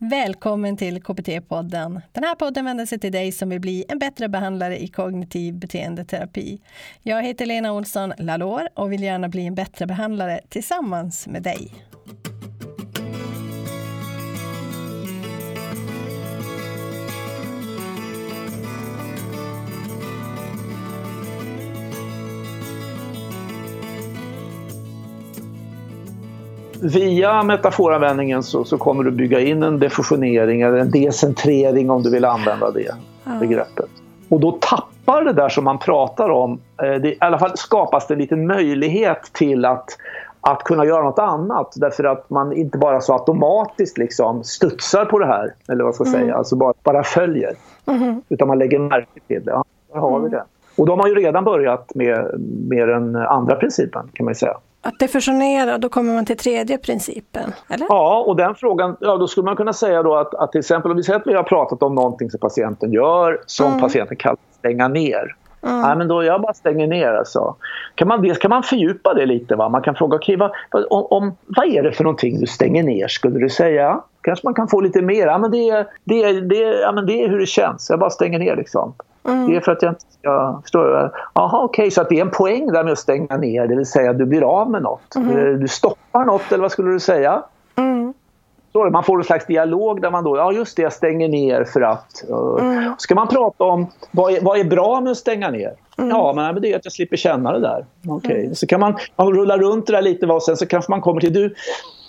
Välkommen till KBT-podden. Den här podden vänder sig till dig som vill bli en bättre behandlare i kognitiv beteendeterapi. Jag heter Lena Olsson Lalor och vill gärna bli en bättre behandlare tillsammans med dig. Via metaforanvändningen så, så kommer du bygga in en defusionering eller en decentrering om du vill använda det ja. begreppet. Och då tappar det där som man pratar om, eh, det, i alla fall skapas det en liten möjlighet till att, att kunna göra något annat därför att man inte bara så automatiskt liksom studsar på det här, eller vad ska jag mm. säga, alltså bara, bara följer. Mm. Utan man lägger märke till det. Ja, där har vi mm. det. Och då har ju redan börjat med, med den andra principen kan man säga. Att det fusionerar, då kommer man till tredje principen, eller? Ja, och den frågan, ja då skulle man kunna säga då att, att till exempel om vi säger att vi har pratat om någonting som patienten gör som mm. patienten kallar stänga ner. Mm. Nej, men då jag bara stänger ner alltså. Kan man, dels kan man fördjupa det lite. Va? Man kan fråga, okay, vad, om, om, vad är det för någonting du stänger ner skulle du säga? Kanske man kan få lite mer. Ja, men det, det, det, ja, men det är hur det känns. Jag bara stänger ner liksom. Mm. Det är för att jag inte ska... Förstår du? Jaha, okej, okay, så att det är en poäng där med att stänga ner, det vill säga att du blir av med något. Mm. Du stoppar något, eller vad skulle du säga? Mm. Man får en slags dialog där man då, ja just det, jag stänger ner för att... Mm. Ska man prata om vad är, vad är bra med att stänga ner? Mm. Ja, men det är att jag slipper känna det där. Okay. Mm. Så kan man, man rulla runt det där lite och sen så kanske man kommer till du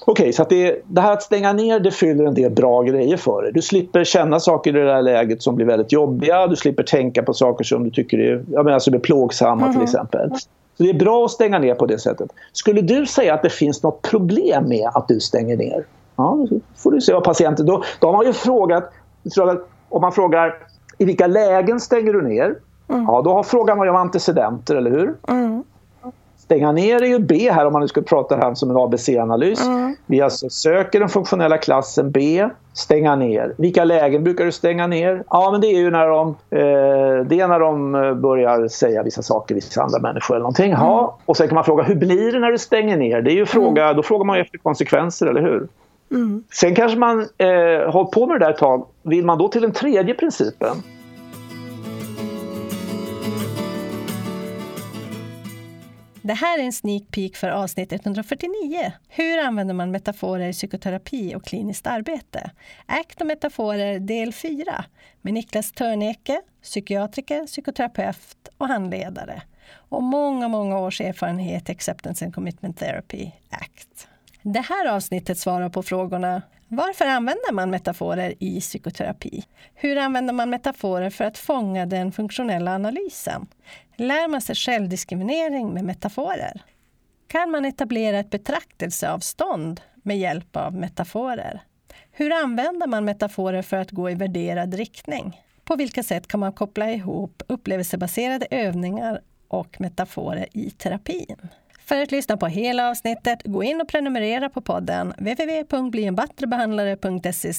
Okej, okay, så att det, det, här att stänga ner det fyller en del bra grejer för dig. Du slipper känna saker i det här läget som blir väldigt jobbiga. Du slipper tänka på saker som du tycker är, jag menar, som är plågsamma mm. till exempel. Så det är bra att stänga ner på det sättet. Skulle du säga att det finns något problem med att du stänger ner? Ja, då får du se vad patienten... Då, då har man ju frågat, om man frågar i vilka lägen stänger du ner? Mm. Ja, då har frågan man om antecedenter, eller hur? Mm. Stänga ner är ju B här om man nu ska prata här som en ABC-analys. Mm. Vi alltså söker den funktionella klassen B, stänga ner. Vilka lägen brukar du stänga ner? Ja, men det är ju när de, eh, det är när de eh, börjar säga vissa saker, vissa andra människor eller någonting. Mm. Ja, och sen kan man fråga, hur blir det när du stänger ner? Det är ju fråga, mm. Då frågar man ju efter konsekvenser, eller hur? Mm. Sen kanske man eh, hållit på med det där ett tag. Vill man då till den tredje principen? Det här är en sneak peek för avsnitt 149. Hur använder man metaforer i psykoterapi och kliniskt arbete? Akt och metaforer del 4 med Niklas Törneke, psykiatriker, psykoterapeut och handledare. Och många, många års erfarenhet i Acceptance and Commitment Therapy, ACT. Det här avsnittet svarar på frågorna varför använder man metaforer i psykoterapi? Hur använder man metaforer för att fånga den funktionella analysen? Lär man sig självdiskriminering med metaforer? Kan man etablera ett betraktelseavstånd med hjälp av metaforer? Hur använder man metaforer för att gå i värderad riktning? På vilka sätt kan man koppla ihop upplevelsebaserade övningar och metaforer i terapin? För att lyssna på hela avsnittet, gå in och prenumerera på podden www.blienbattrebehandlare.se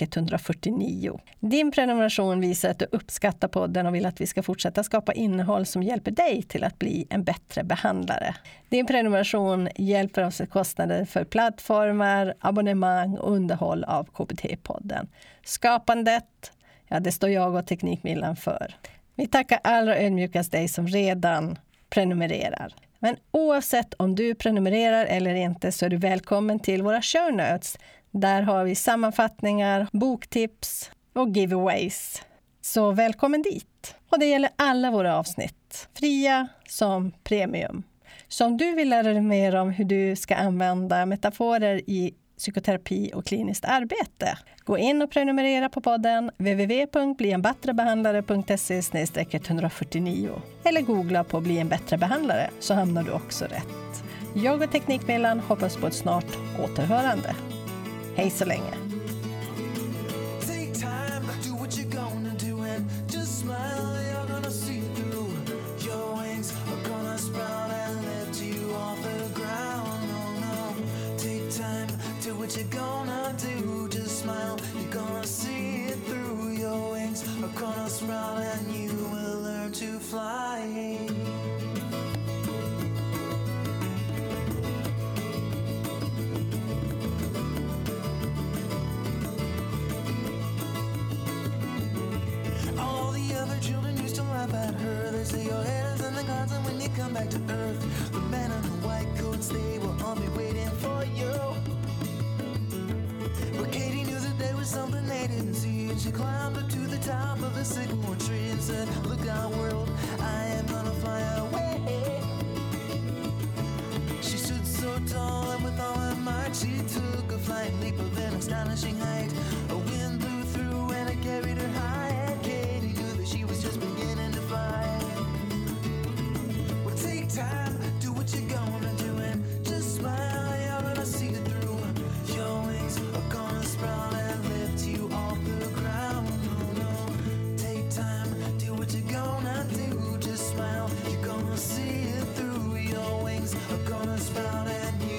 149. Din prenumeration visar att du uppskattar podden och vill att vi ska fortsätta skapa innehåll som hjälper dig till att bli en bättre behandlare. Din prenumeration hjälper oss med kostnader för plattformar, abonnemang och underhåll av KBT-podden. Skapandet, ja det står jag och Teknikmillan för. Vi tackar allra ödmjukast dig som redan prenumererar. Men oavsett om du prenumererar eller inte så är du välkommen till våra show notes. Där har vi sammanfattningar, boktips och giveaways. Så välkommen dit! Och det gäller alla våra avsnitt, fria som premium. Så om du vill lära dig mer om hur du ska använda metaforer i psykoterapi och kliniskt arbete. Gå in och prenumerera på podden www.blienbattrebehandlare.se 149 eller googla på Bli en bättre behandlare så hamnar du också rätt. Jag och Teknikmillan hoppas på ett snart återhörande. Hej så länge! Do? Just smile, you're gonna see it through your wings. Are gonna sprout and you will learn to fly. tall and with all her might she took a flying leap of an astonishing height. A wind blew through and it carried her high. are gonna smile at you.